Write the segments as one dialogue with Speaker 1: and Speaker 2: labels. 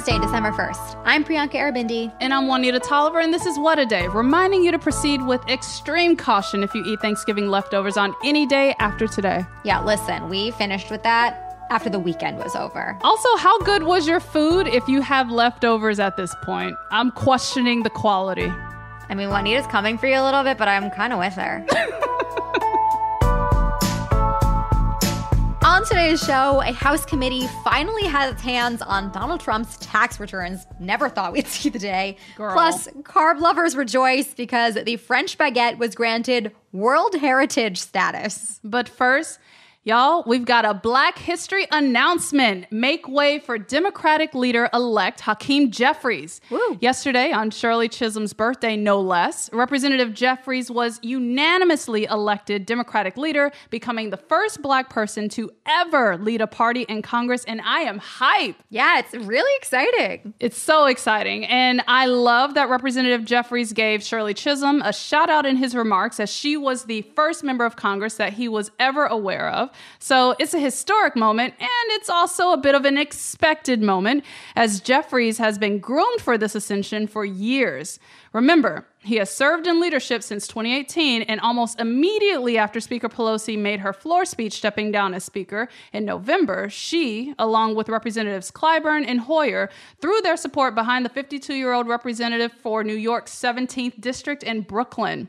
Speaker 1: Thursday, December 1st. I'm Priyanka Aribindi.
Speaker 2: And I'm Juanita Tolliver, and this is What a Day, reminding you to proceed with extreme caution if you eat Thanksgiving leftovers on any day after today.
Speaker 1: Yeah, listen, we finished with that after the weekend was over.
Speaker 2: Also, how good was your food if you have leftovers at this point? I'm questioning the quality.
Speaker 1: I mean, Juanita's coming for you a little bit, but I'm kind of with her. On today's show, a House committee finally has its hands on Donald Trump's tax returns. Never thought we'd see the day.
Speaker 2: Girl.
Speaker 1: Plus, carb lovers rejoice because the French baguette was granted World Heritage status.
Speaker 2: But first, y'all, we've got a Black History announcement. Make way for Democratic leader elect Hakeem Jeffries.
Speaker 1: Woo.
Speaker 2: Yesterday, on Shirley Chisholm's birthday, no less, Representative Jeffries was unanimously elected Democratic leader, becoming the first Black person to ever lead a party in Congress. And I am hype.
Speaker 1: Yeah, it's really exciting.
Speaker 2: It's so exciting. And I love that Representative Jeffries gave Shirley Chisholm a shout out in his remarks as she was the first member of Congress that he was ever aware of. So it's a historic moment, and it's also a bit of an expected moment as Jeffries has been groomed for this ascension for years. Remember, he has served in leadership since 2018, and almost immediately after Speaker Pelosi made her floor speech stepping down as Speaker in November, she, along with Representatives Clyburn and Hoyer, threw their support behind the 52 year old representative for New York's 17th District in Brooklyn.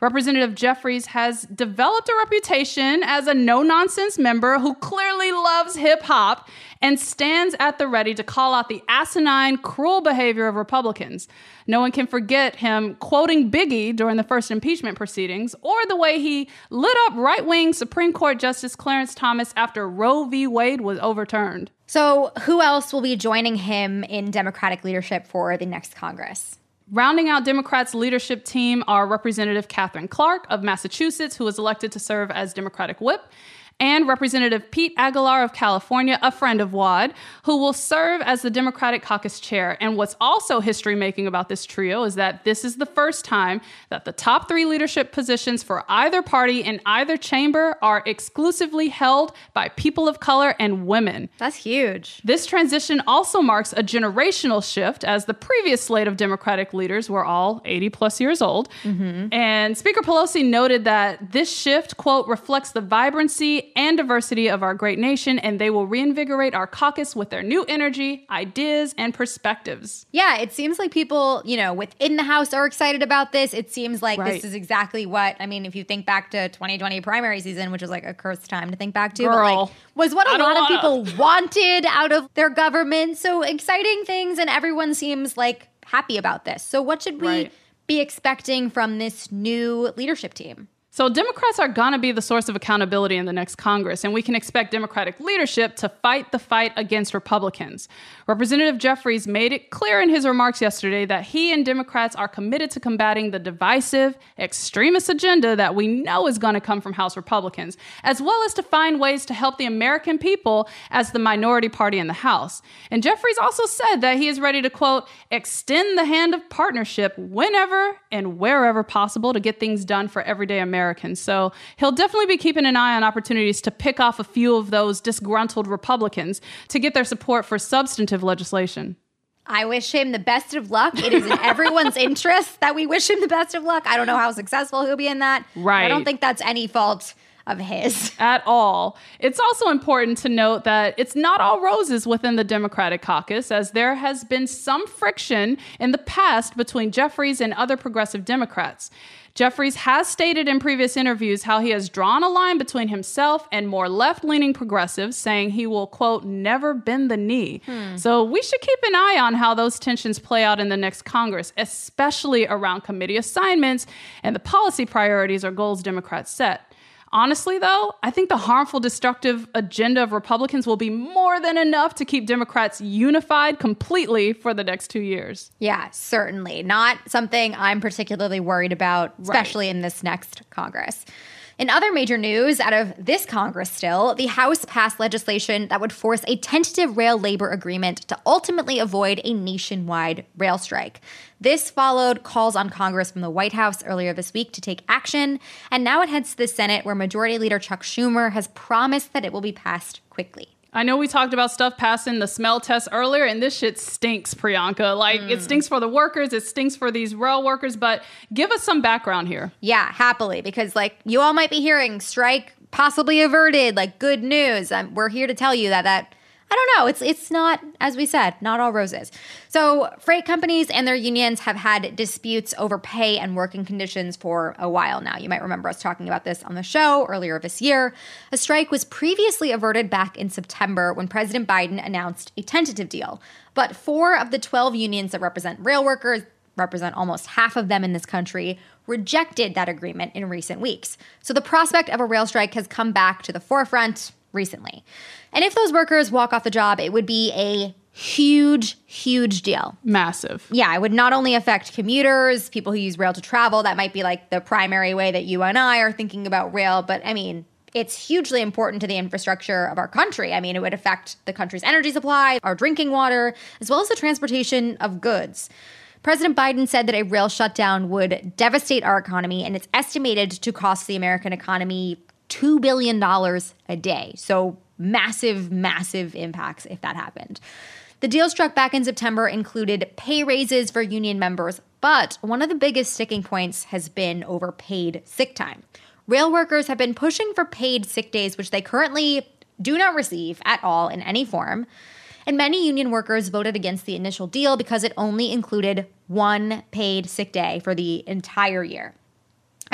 Speaker 2: Representative Jeffries has developed a reputation as a no nonsense member who clearly loves hip hop and stands at the ready to call out the asinine, cruel behavior of Republicans. No one can forget him quoting Biggie during the first impeachment proceedings or the way he lit up right wing Supreme Court Justice Clarence Thomas after Roe v. Wade was overturned.
Speaker 1: So, who else will be joining him in Democratic leadership for the next Congress?
Speaker 2: Rounding out Democrats' leadership team are Representative Katherine Clark of Massachusetts, who was elected to serve as Democratic whip, and Representative Pete Aguilar of California, a friend of Wad, who will serve as the Democratic caucus chair. And what's also history making about this trio is that this is the first time that the top three leadership positions for either party in either chamber are exclusively held by people of color and women.
Speaker 1: That's huge.
Speaker 2: This transition also marks a generational shift as the previous slate of Democratic leaders were all 80 plus years old. Mm-hmm. And Speaker Pelosi noted that this shift, quote, reflects the vibrancy and diversity of our great nation, and they will reinvigorate our caucus with their new energy, ideas, and perspectives.
Speaker 1: Yeah, it seems like people, you know, within the House are excited about this. It seems like
Speaker 2: Right.
Speaker 1: this is exactly what, I mean, if you think back to 2020 primary season, which was like a cursed time to think back to, but
Speaker 2: Girl.
Speaker 1: like was what a
Speaker 2: I
Speaker 1: lot of people wanted out of their government. So exciting things, and everyone seems like happy about this. So, what should we
Speaker 2: Right.
Speaker 1: be expecting from this new leadership team?
Speaker 2: So, Democrats are going to be the source of accountability in the next Congress, and we can expect Democratic leadership to fight the fight against Republicans. Representative Jeffries made it clear in his remarks yesterday that he and Democrats are committed to combating the divisive, extremist agenda that we know is going to come from House Republicans, as well as to find ways to help the American people as the minority party in the House. And Jeffries also said that he is ready to, quote, extend the hand of partnership whenever and wherever possible to get things done for everyday Americans. So he'll definitely be keeping an eye on opportunities to pick off a few of those disgruntled Republicans to get their support for substantive legislation.
Speaker 1: I wish him the best of luck. It is in everyone's interest that we wish him the best of luck. I don't know how successful he'll be in that.
Speaker 2: Right.
Speaker 1: I don't think that's any fault of his.
Speaker 2: at all. It's also important to note that it's not all roses within the Democratic caucus, as there has been some friction in the past between Jeffries and other progressive Democrats. Jeffries has stated in previous interviews how he has drawn a line between himself and more left leaning progressives, saying he will, quote, never bend the knee. Hmm. So we should keep an eye on how those tensions play out in the next Congress, especially around committee assignments and the policy priorities or goals Democrats set. Honestly, though, I think the harmful, destructive agenda of Republicans will be more than enough to keep Democrats unified completely for the next two years.
Speaker 1: Yeah, certainly. Not something I'm particularly worried about, especially right. in this next Congress. In other major news out of this Congress still, the House passed legislation that would force a tentative rail labor agreement to ultimately avoid a nationwide rail strike. This followed calls on Congress from the White House earlier this week to take action, and now it heads to the Senate where Majority Leader Chuck Schumer has promised that it will be passed quickly.
Speaker 2: I know we talked about stuff passing the smell test earlier, and this shit stinks, Priyanka. Like, mm. it stinks for the workers, it stinks for these rail workers, but give us some background here.
Speaker 1: Yeah, happily, because, like, you all might be hearing strike possibly averted, like, good news. Um, we're here to tell you that that I don't know. It's it's not as we said, not all roses. So, freight companies and their unions have had disputes over pay and working conditions for a while now. You might remember us talking about this on the show earlier this year. A strike was previously averted back in September when President Biden announced a tentative deal. But 4 of the 12 unions that represent rail workers represent almost half of them in this country, rejected that agreement in recent weeks. So the prospect of a rail strike has come back to the forefront recently. And if those workers walk off the job, it would be a huge, huge deal.
Speaker 2: Massive.
Speaker 1: Yeah, it would not only affect commuters, people who use rail to travel. That might be like the primary way that you and I are thinking about rail. But I mean, it's hugely important to the infrastructure of our country. I mean, it would affect the country's energy supply, our drinking water, as well as the transportation of goods. President Biden said that a rail shutdown would devastate our economy, and it's estimated to cost the American economy $2 billion a day. So, massive, massive impacts if that happened. The deal struck back in September included pay raises for union members, but one of the biggest sticking points has been over paid sick time. Rail workers have been pushing for paid sick days, which they currently do not receive at all in any form. And many union workers voted against the initial deal because it only included one paid sick day for the entire year.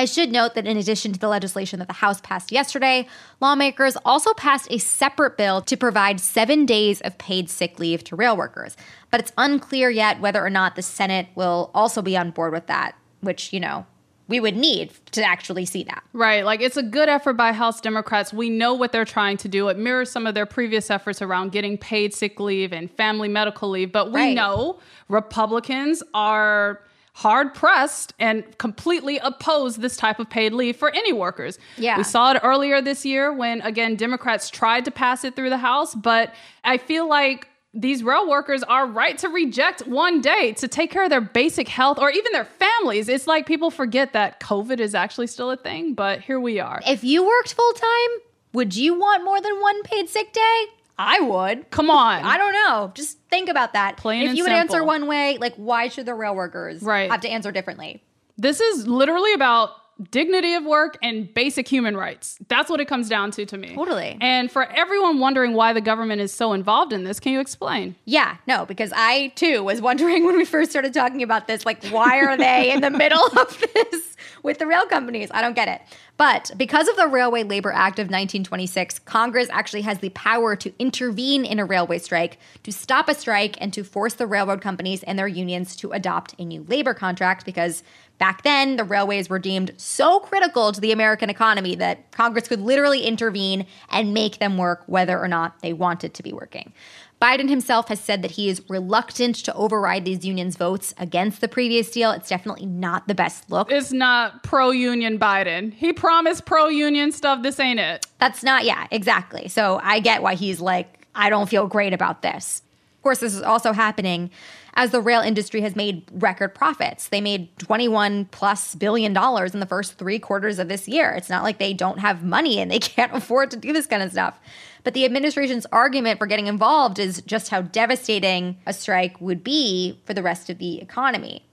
Speaker 1: I should note that in addition to the legislation that the House passed yesterday, lawmakers also passed a separate bill to provide seven days of paid sick leave to rail workers. But it's unclear yet whether or not the Senate will also be on board with that, which, you know, we would need to actually see that.
Speaker 2: Right. Like it's a good effort by House Democrats. We know what they're trying to do. It mirrors some of their previous efforts around getting paid sick leave and family medical leave. But we right. know Republicans are hard pressed and completely oppose this type of paid leave for any workers.
Speaker 1: Yeah.
Speaker 2: We saw it earlier this year when, again, Democrats tried to pass it through the House, but I feel like these rail workers are right to reject one day to take care of their basic health or even their families. It's like people forget that COVID is actually still a thing, but here we are.
Speaker 1: If you worked full time, would you want more than one paid sick day? I would.
Speaker 2: Come on.
Speaker 1: I don't know. Just think about that.
Speaker 2: Plain
Speaker 1: if you
Speaker 2: would
Speaker 1: simple. answer one way, like why should the rail workers
Speaker 2: right.
Speaker 1: have to answer differently?
Speaker 2: This is literally about dignity of work and basic human rights. That's what it comes down to to me.
Speaker 1: Totally.
Speaker 2: And for everyone wondering why the government is so involved in this, can you explain?
Speaker 1: Yeah, no, because I too was wondering when we first started talking about this, like, why are they in the middle of this with the rail companies? I don't get it. But because of the Railway Labor Act of 1926, Congress actually has the power to intervene in a railway strike, to stop a strike, and to force the railroad companies and their unions to adopt a new labor contract because back then the railways were deemed so critical to the American economy that Congress could literally intervene and make them work whether or not they wanted to be working. Biden himself has said that he is reluctant to override these unions' votes against the previous deal. It's definitely not the best look.
Speaker 2: It's not pro union Biden. He promised pro union stuff. This ain't it.
Speaker 1: That's not, yeah, exactly. So I get why he's like, I don't feel great about this. Of course, this is also happening as the rail industry has made record profits. They made 21 plus billion dollars in the first three quarters of this year. It's not like they don't have money and they can't afford to do this kind of stuff. But the administration's argument for getting involved is just how devastating a strike would be for the rest of the economy.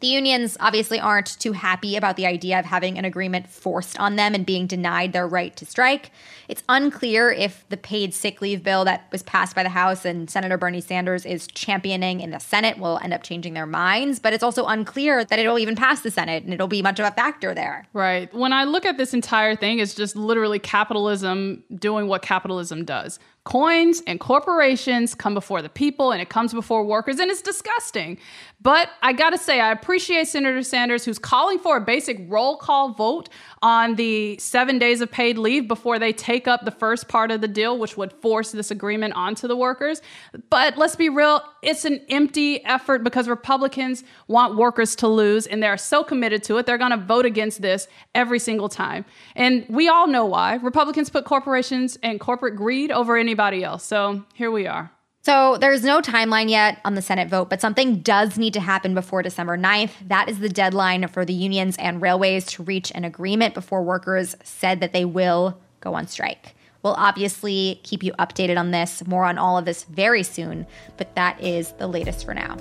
Speaker 1: The unions obviously aren't too happy about the idea of having an agreement forced on them and being denied their right to strike. It's unclear if the paid sick leave bill that was passed by the House and Senator Bernie Sanders is championing in the Senate will end up changing their minds, but it's also unclear that it'll even pass the Senate and it'll be much of a factor there.
Speaker 2: Right. When I look at this entire thing, it's just literally capitalism doing what capitalism does Coins and corporations come before the people and it comes before workers, and it's disgusting. But I gotta say, I appreciate Senator Sanders, who's calling for a basic roll call vote on the seven days of paid leave before they take up the first part of the deal, which would force this agreement onto the workers. But let's be real, it's an empty effort because Republicans want workers to lose, and they're so committed to it, they're gonna vote against this every single time. And we all know why. Republicans put corporations and corporate greed over anybody else. So here we are.
Speaker 1: So there's no timeline yet on the Senate vote, but something does need to happen before December 9th. That is the deadline for the unions and railways to reach an agreement before workers said that they will go on strike. We'll obviously keep you updated on this, more on all of this very soon, but that is the latest for now.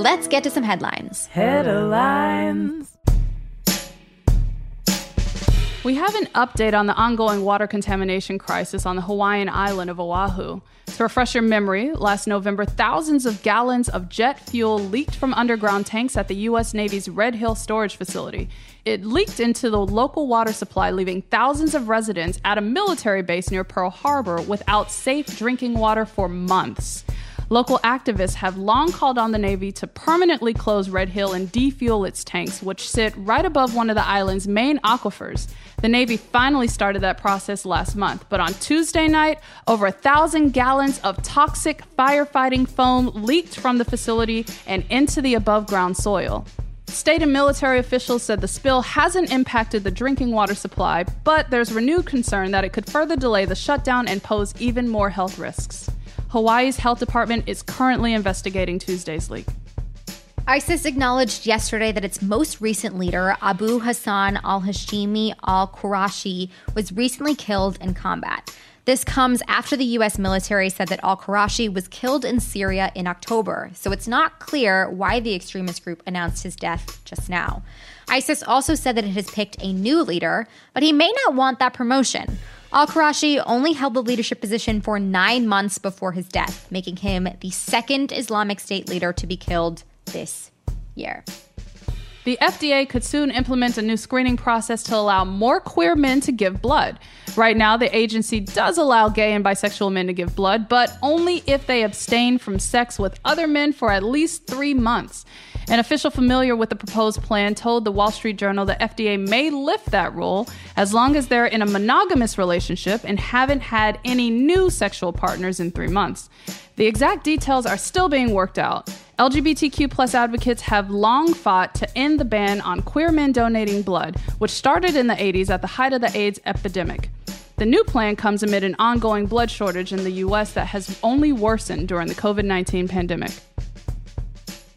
Speaker 1: Let's get to some headlines.
Speaker 3: Headlines.
Speaker 2: We have an update on the ongoing water contamination crisis on the Hawaiian island of Oahu. To refresh your memory, last November, thousands of gallons of jet fuel leaked from underground tanks at the U.S. Navy's Red Hill storage facility. It leaked into the local water supply, leaving thousands of residents at a military base near Pearl Harbor without safe drinking water for months. Local activists have long called on the Navy to permanently close Red Hill and defuel its tanks, which sit right above one of the island's main aquifers. The Navy finally started that process last month, but on Tuesday night, over a thousand gallons of toxic firefighting foam leaked from the facility and into the above ground soil. State and military officials said the spill hasn't impacted the drinking water supply, but there's renewed concern that it could further delay the shutdown and pose even more health risks. Hawaii's health department is currently investigating Tuesday's leak.
Speaker 1: ISIS acknowledged yesterday that its most recent leader, Abu Hassan al Hashimi al Qurashi, was recently killed in combat. This comes after the U.S. military said that al Qurashi was killed in Syria in October, so it's not clear why the extremist group announced his death just now. ISIS also said that it has picked a new leader, but he may not want that promotion. Al Qurashi only held the leadership position for nine months before his death, making him the second Islamic State leader to be killed this year.
Speaker 2: The FDA could soon implement a new screening process to allow more queer men to give blood. Right now, the agency does allow gay and bisexual men to give blood, but only if they abstain from sex with other men for at least three months. An official familiar with the proposed plan told the Wall Street Journal the FDA may lift that rule as long as they're in a monogamous relationship and haven't had any new sexual partners in three months. The exact details are still being worked out. LGBTQ plus advocates have long fought to end the ban on queer men donating blood, which started in the 80s at the height of the AIDS epidemic. The new plan comes amid an ongoing blood shortage in the US that has only worsened during the COVID 19 pandemic.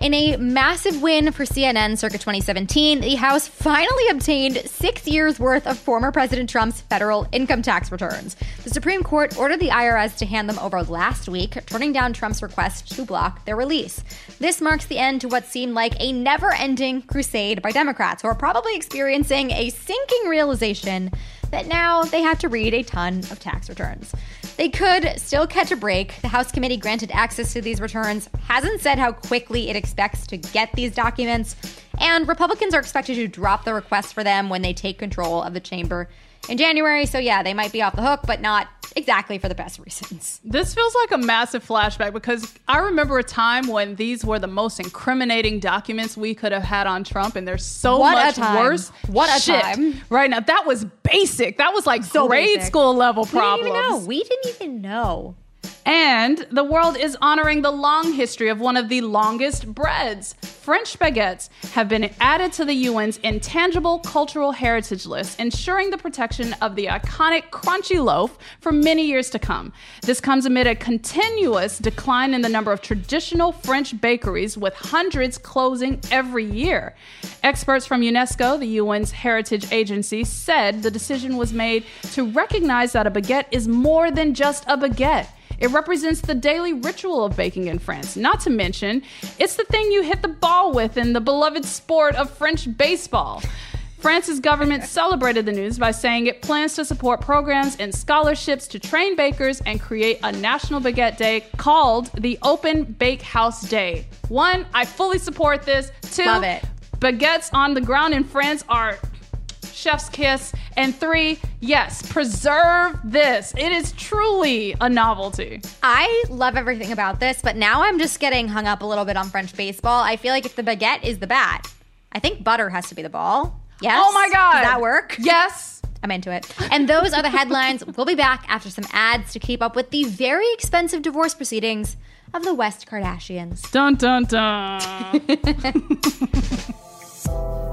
Speaker 1: In a massive win for CNN circa 2017, the House finally obtained six years worth of former President Trump's federal income tax returns. The Supreme Court ordered the IRS to hand them over last week, turning down Trump's request to block their release. This marks the end to what seemed like a never ending crusade by Democrats, who are probably experiencing a sinking realization that now they have to read a ton of tax returns. They could still catch a break. The House committee granted access to these returns, hasn't said how quickly it expects to get these documents, and Republicans are expected to drop the request for them when they take control of the chamber in January. So, yeah, they might be off the hook, but not exactly for the best reasons.
Speaker 2: This feels like a massive flashback because I remember a time when these were the most incriminating documents we could have had on Trump, and there's so
Speaker 1: What
Speaker 2: much worse.
Speaker 1: What a
Speaker 2: shit
Speaker 1: time.
Speaker 2: Right now, that was basic. That was like
Speaker 1: So
Speaker 2: grade
Speaker 1: basic.
Speaker 2: school level problems.
Speaker 1: We didn't even know. We didn't even know.
Speaker 2: And the world is honoring the long history of one of the longest breads. French baguettes have been added to the UN's intangible cultural heritage list, ensuring the protection of the iconic crunchy loaf for many years to come. This comes amid a continuous decline in the number of traditional French bakeries, with hundreds closing every year. Experts from UNESCO, the UN's heritage agency, said the decision was made to recognize that a baguette is more than just a baguette. It represents the daily ritual of baking in France. Not to mention, it's the thing you hit the ball with in the beloved sport of French baseball. France's government celebrated the news by saying it plans to support programs and scholarships to train bakers and create a national baguette day called the Open Bake House Day. One, I fully support this. Two,
Speaker 1: Love it.
Speaker 2: Baguettes on the ground in France are chef's kiss. And three, yes, preserve this. It is truly a novelty.
Speaker 1: I love everything about this, but now I'm just getting hung up a little bit on French baseball. I feel like if the baguette is the bat, I think butter has to be the ball. Yes.
Speaker 2: Oh my God.
Speaker 1: Does that work?
Speaker 2: Yes.
Speaker 1: I'm into it. And those are the headlines. We'll be back after some ads to keep up with the very expensive divorce proceedings of the West Kardashians.
Speaker 2: Dun dun dun.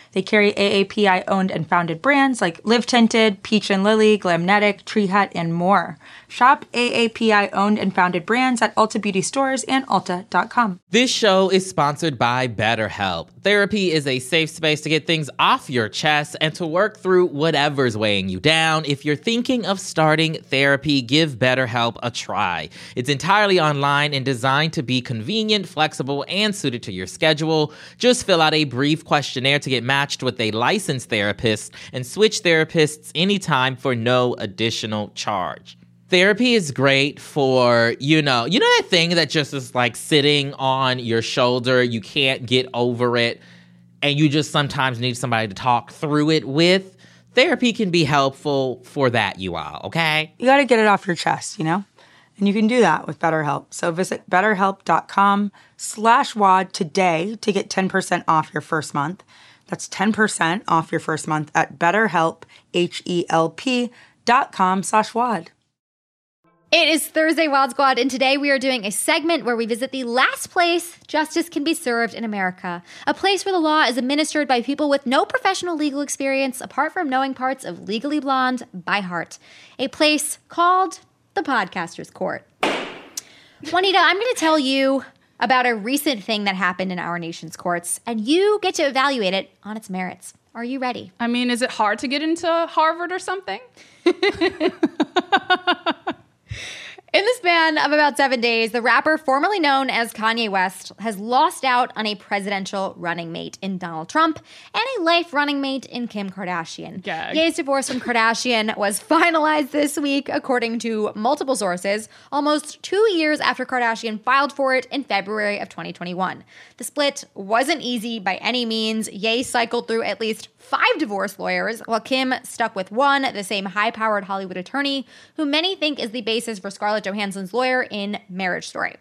Speaker 4: They carry AAPI owned and founded brands like Live Tinted, Peach and Lily, Glamnetic, Tree Hut, and more. Shop AAPI owned and founded brands at Ulta Beauty stores and Ulta.com.
Speaker 5: This show is sponsored by BetterHelp. Therapy is a safe space to get things off your chest and to work through whatever's weighing you down. If you're thinking of starting therapy, give BetterHelp a try. It's entirely online and designed to be convenient, flexible, and suited to your schedule. Just fill out a brief questionnaire to get matched with a licensed therapist and switch therapists anytime for no additional charge therapy is great for you know you know that thing that just is like sitting on your shoulder you can't get over it and you just sometimes need somebody to talk through it with therapy can be helpful for that you all okay
Speaker 4: You got to get it off your chest, you know? And you can do that with BetterHelp. So visit betterhelp.com slash WAD today to get 10% off your first month. That's 10% off your first month at betterhelp, H-E-L-P dot com slash WAD.
Speaker 1: It is Thursday, Wild Squad, and today we are doing a segment where we visit the last place justice can be served in America. A place where the law is administered by people with no professional legal experience apart from knowing parts of Legally Blonde by heart. A place called the Podcaster's Court. Juanita, I'm going to tell you about a recent thing that happened in our nation's courts, and you get to evaluate it on its merits. Are you ready?
Speaker 2: I mean, is it hard to get into Harvard or something?
Speaker 1: In the span of about seven days, the rapper formerly known as Kanye West has lost out on a presidential running mate in Donald Trump and a life running mate in Kim Kardashian.
Speaker 2: Gag.
Speaker 1: Ye's divorce from Kardashian was finalized this week, according to multiple sources, almost two years after Kardashian filed for it in February of 2021. The split wasn't easy by any means. Ye cycled through at least five divorce lawyers, while Kim stuck with one, the same high powered Hollywood attorney, who many think is the basis for Scarlett Johansson's lawyer in Marriage Story.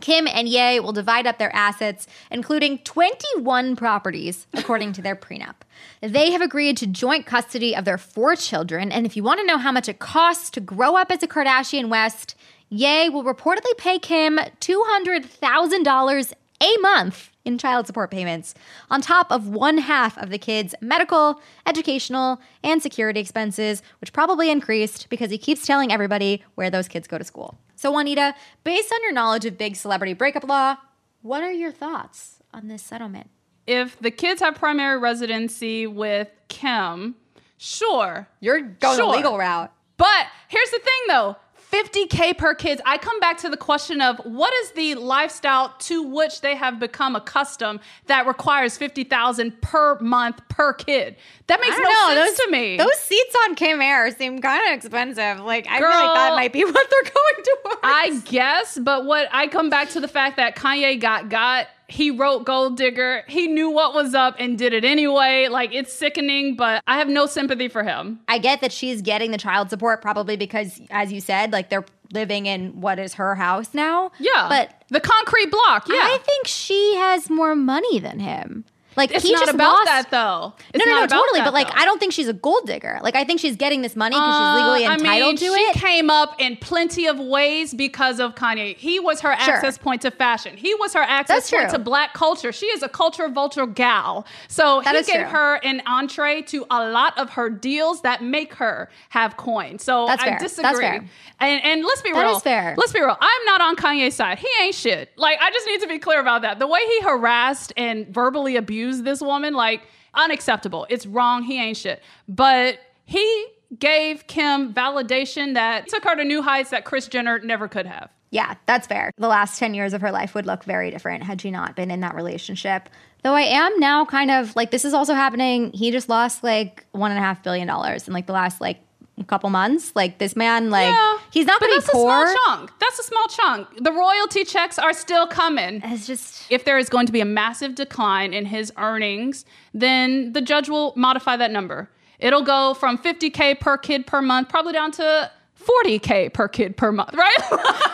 Speaker 1: Kim and Ye will divide up their assets, including 21 properties, according to their prenup. They have agreed to joint custody of their four children, and if you want to know how much it costs to grow up as a Kardashian West, Ye will reportedly pay Kim $200,000 a month in child support payments, on top of one half of the kids' medical, educational, and security expenses, which probably increased because he keeps telling everybody where those kids go to school. So, Juanita, based on your knowledge of big celebrity breakup law, what are your thoughts on this settlement?
Speaker 2: If the kids have primary residency with Kim, sure.
Speaker 1: You're going
Speaker 2: Sure.
Speaker 1: the legal route.
Speaker 2: But here's the thing though 50K per kids. I come back to the question of what is the lifestyle to which they have become accustomed that requires 50,000 per month per kid? That makes no
Speaker 1: know.
Speaker 2: sense
Speaker 1: those,
Speaker 2: to me.
Speaker 1: Those seats on Kim Air seem kind of expensive. Like I feel
Speaker 2: Girl.
Speaker 1: like that might be what they're going towards.
Speaker 2: I guess, but what I come back to the fact that Kanye got got. He wrote Gold Digger. He knew what was up and did it anyway. Like it's sickening, but I have no sympathy for him.
Speaker 1: I get that she's getting the child support probably because, as you said, like they're living in what is her house now.
Speaker 2: Yeah.
Speaker 1: but
Speaker 2: the concrete block. Yeah.
Speaker 1: I think she has more money than him. Like
Speaker 2: it's
Speaker 1: he
Speaker 2: not
Speaker 1: just
Speaker 2: about
Speaker 1: lost.
Speaker 2: that though. It's
Speaker 1: no, no, no, totally.
Speaker 2: that,
Speaker 1: But like,
Speaker 2: though.
Speaker 1: I don't think she's a gold digger. Like, I think she's getting this money because she's legally
Speaker 2: Uh,
Speaker 1: entitled
Speaker 2: I mean,
Speaker 1: to
Speaker 2: she
Speaker 1: it.
Speaker 2: came up in plenty of ways because of Kanye. He was her
Speaker 1: Sure.
Speaker 2: access point to fashion. He was her access
Speaker 1: That's
Speaker 2: point
Speaker 1: true.
Speaker 2: to black culture. She is a culture vulture gal. So
Speaker 1: That
Speaker 2: he gave
Speaker 1: true.
Speaker 2: her an entree to a lot of her deals that make her have coin. So
Speaker 1: That's
Speaker 2: I
Speaker 1: fair. That's
Speaker 2: disagree.
Speaker 1: fair.
Speaker 2: And and let's be
Speaker 1: That
Speaker 2: real.
Speaker 1: is fair.
Speaker 2: Let's be real. I'm not on Kanye's side. He ain't shit. Like I just need to be clear about that. The way he harassed and verbally abused this woman, like unacceptable. It's wrong. He ain't shit. But he gave Kim validation that took her to new heights that Kris Jenner never could have.
Speaker 1: Yeah, that's fair. The last 10 years of her life would look very different had she not been in that relationship. Though I am now kind of like, this is also happening. He just lost like one and a half billion dollars in like the last like couple months. Like, this man, like,
Speaker 2: Yeah,
Speaker 1: he's not going to be poor.
Speaker 2: That's a small chunk. That's a small chunk. The royalty checks are still coming.
Speaker 1: It's just,
Speaker 2: If there is going to be a massive decline in his earnings, then the judge will modify that number. It'll go from 50K per kid per month, probably down to 40K per kid per month, right?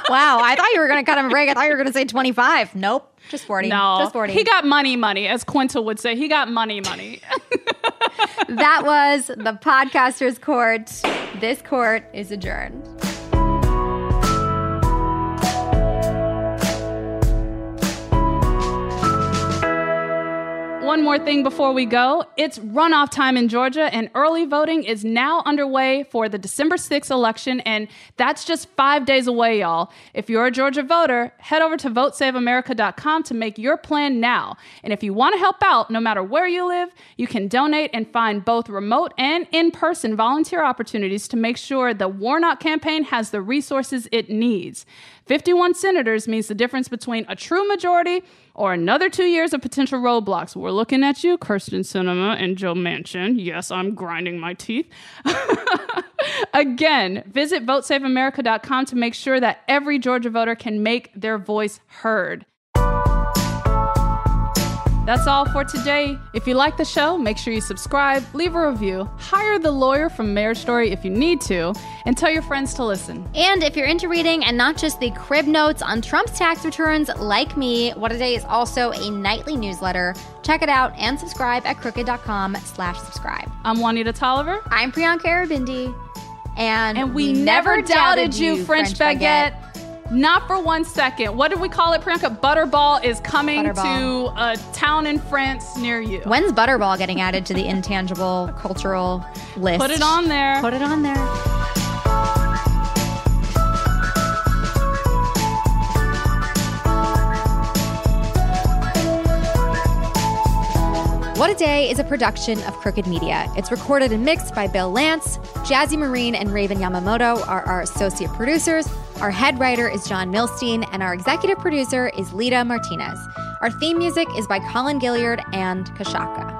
Speaker 1: wow, I thought you were going to cut him a break. I thought you were going to say 25. Nope, just 40.
Speaker 2: no.
Speaker 1: Just 40.
Speaker 2: He got money, money, as Quinta would say. He got money, money.
Speaker 1: that was the podcaster's court. This court is adjourned.
Speaker 2: One more thing before we go. It's runoff time in Georgia, and early voting is now underway for the December 6th election, and that's just five days away, y'all. If you're a Georgia voter, head over to votesaveamerica.com to make your plan now. And if you want to help out, no matter where you live, you can donate and find both remote and in person volunteer opportunities to make sure the Warnock campaign has the resources it needs. 51 senators means the difference between a true majority or another two years of potential roadblocks. We're looking at you, Kyrsten Sinema and Joe Manchin. Yes, I'm grinding my teeth. Again, visit votesaveamerica.com to make sure that every Georgia voter can make their voice heard. That's all for today. If you like the show, make sure you subscribe, leave a review, hire the lawyer from Marriage Story if you need to, and tell your friends to listen.
Speaker 1: And if you're into reading and not just the crib notes on Trump's tax returns, like me, What a Day is also a nightly newsletter. Check it out and subscribe at crooked.com slash subscribe.
Speaker 2: I'm Juanita Tolliver.
Speaker 1: I'm Priyanka Aribindi. And,
Speaker 2: And we, never doubted you, French, baguette. Not for one second. What did we call it, Priyanka? Butterball is coming
Speaker 1: Butterball.
Speaker 2: to a town in France near you.
Speaker 1: When's Butterball getting added to the intangible cultural list?
Speaker 2: Put it on there.
Speaker 1: Put it on there. What a Day is a production of Crooked Media. It's recorded and mixed by Bill Lance. Jazzy Marine and Raven Yamamoto are our associate producers. Our head writer is John Milstein, and our executive producer is Lita Martinez. Our theme music is by Colin Gilliard and Kashaka.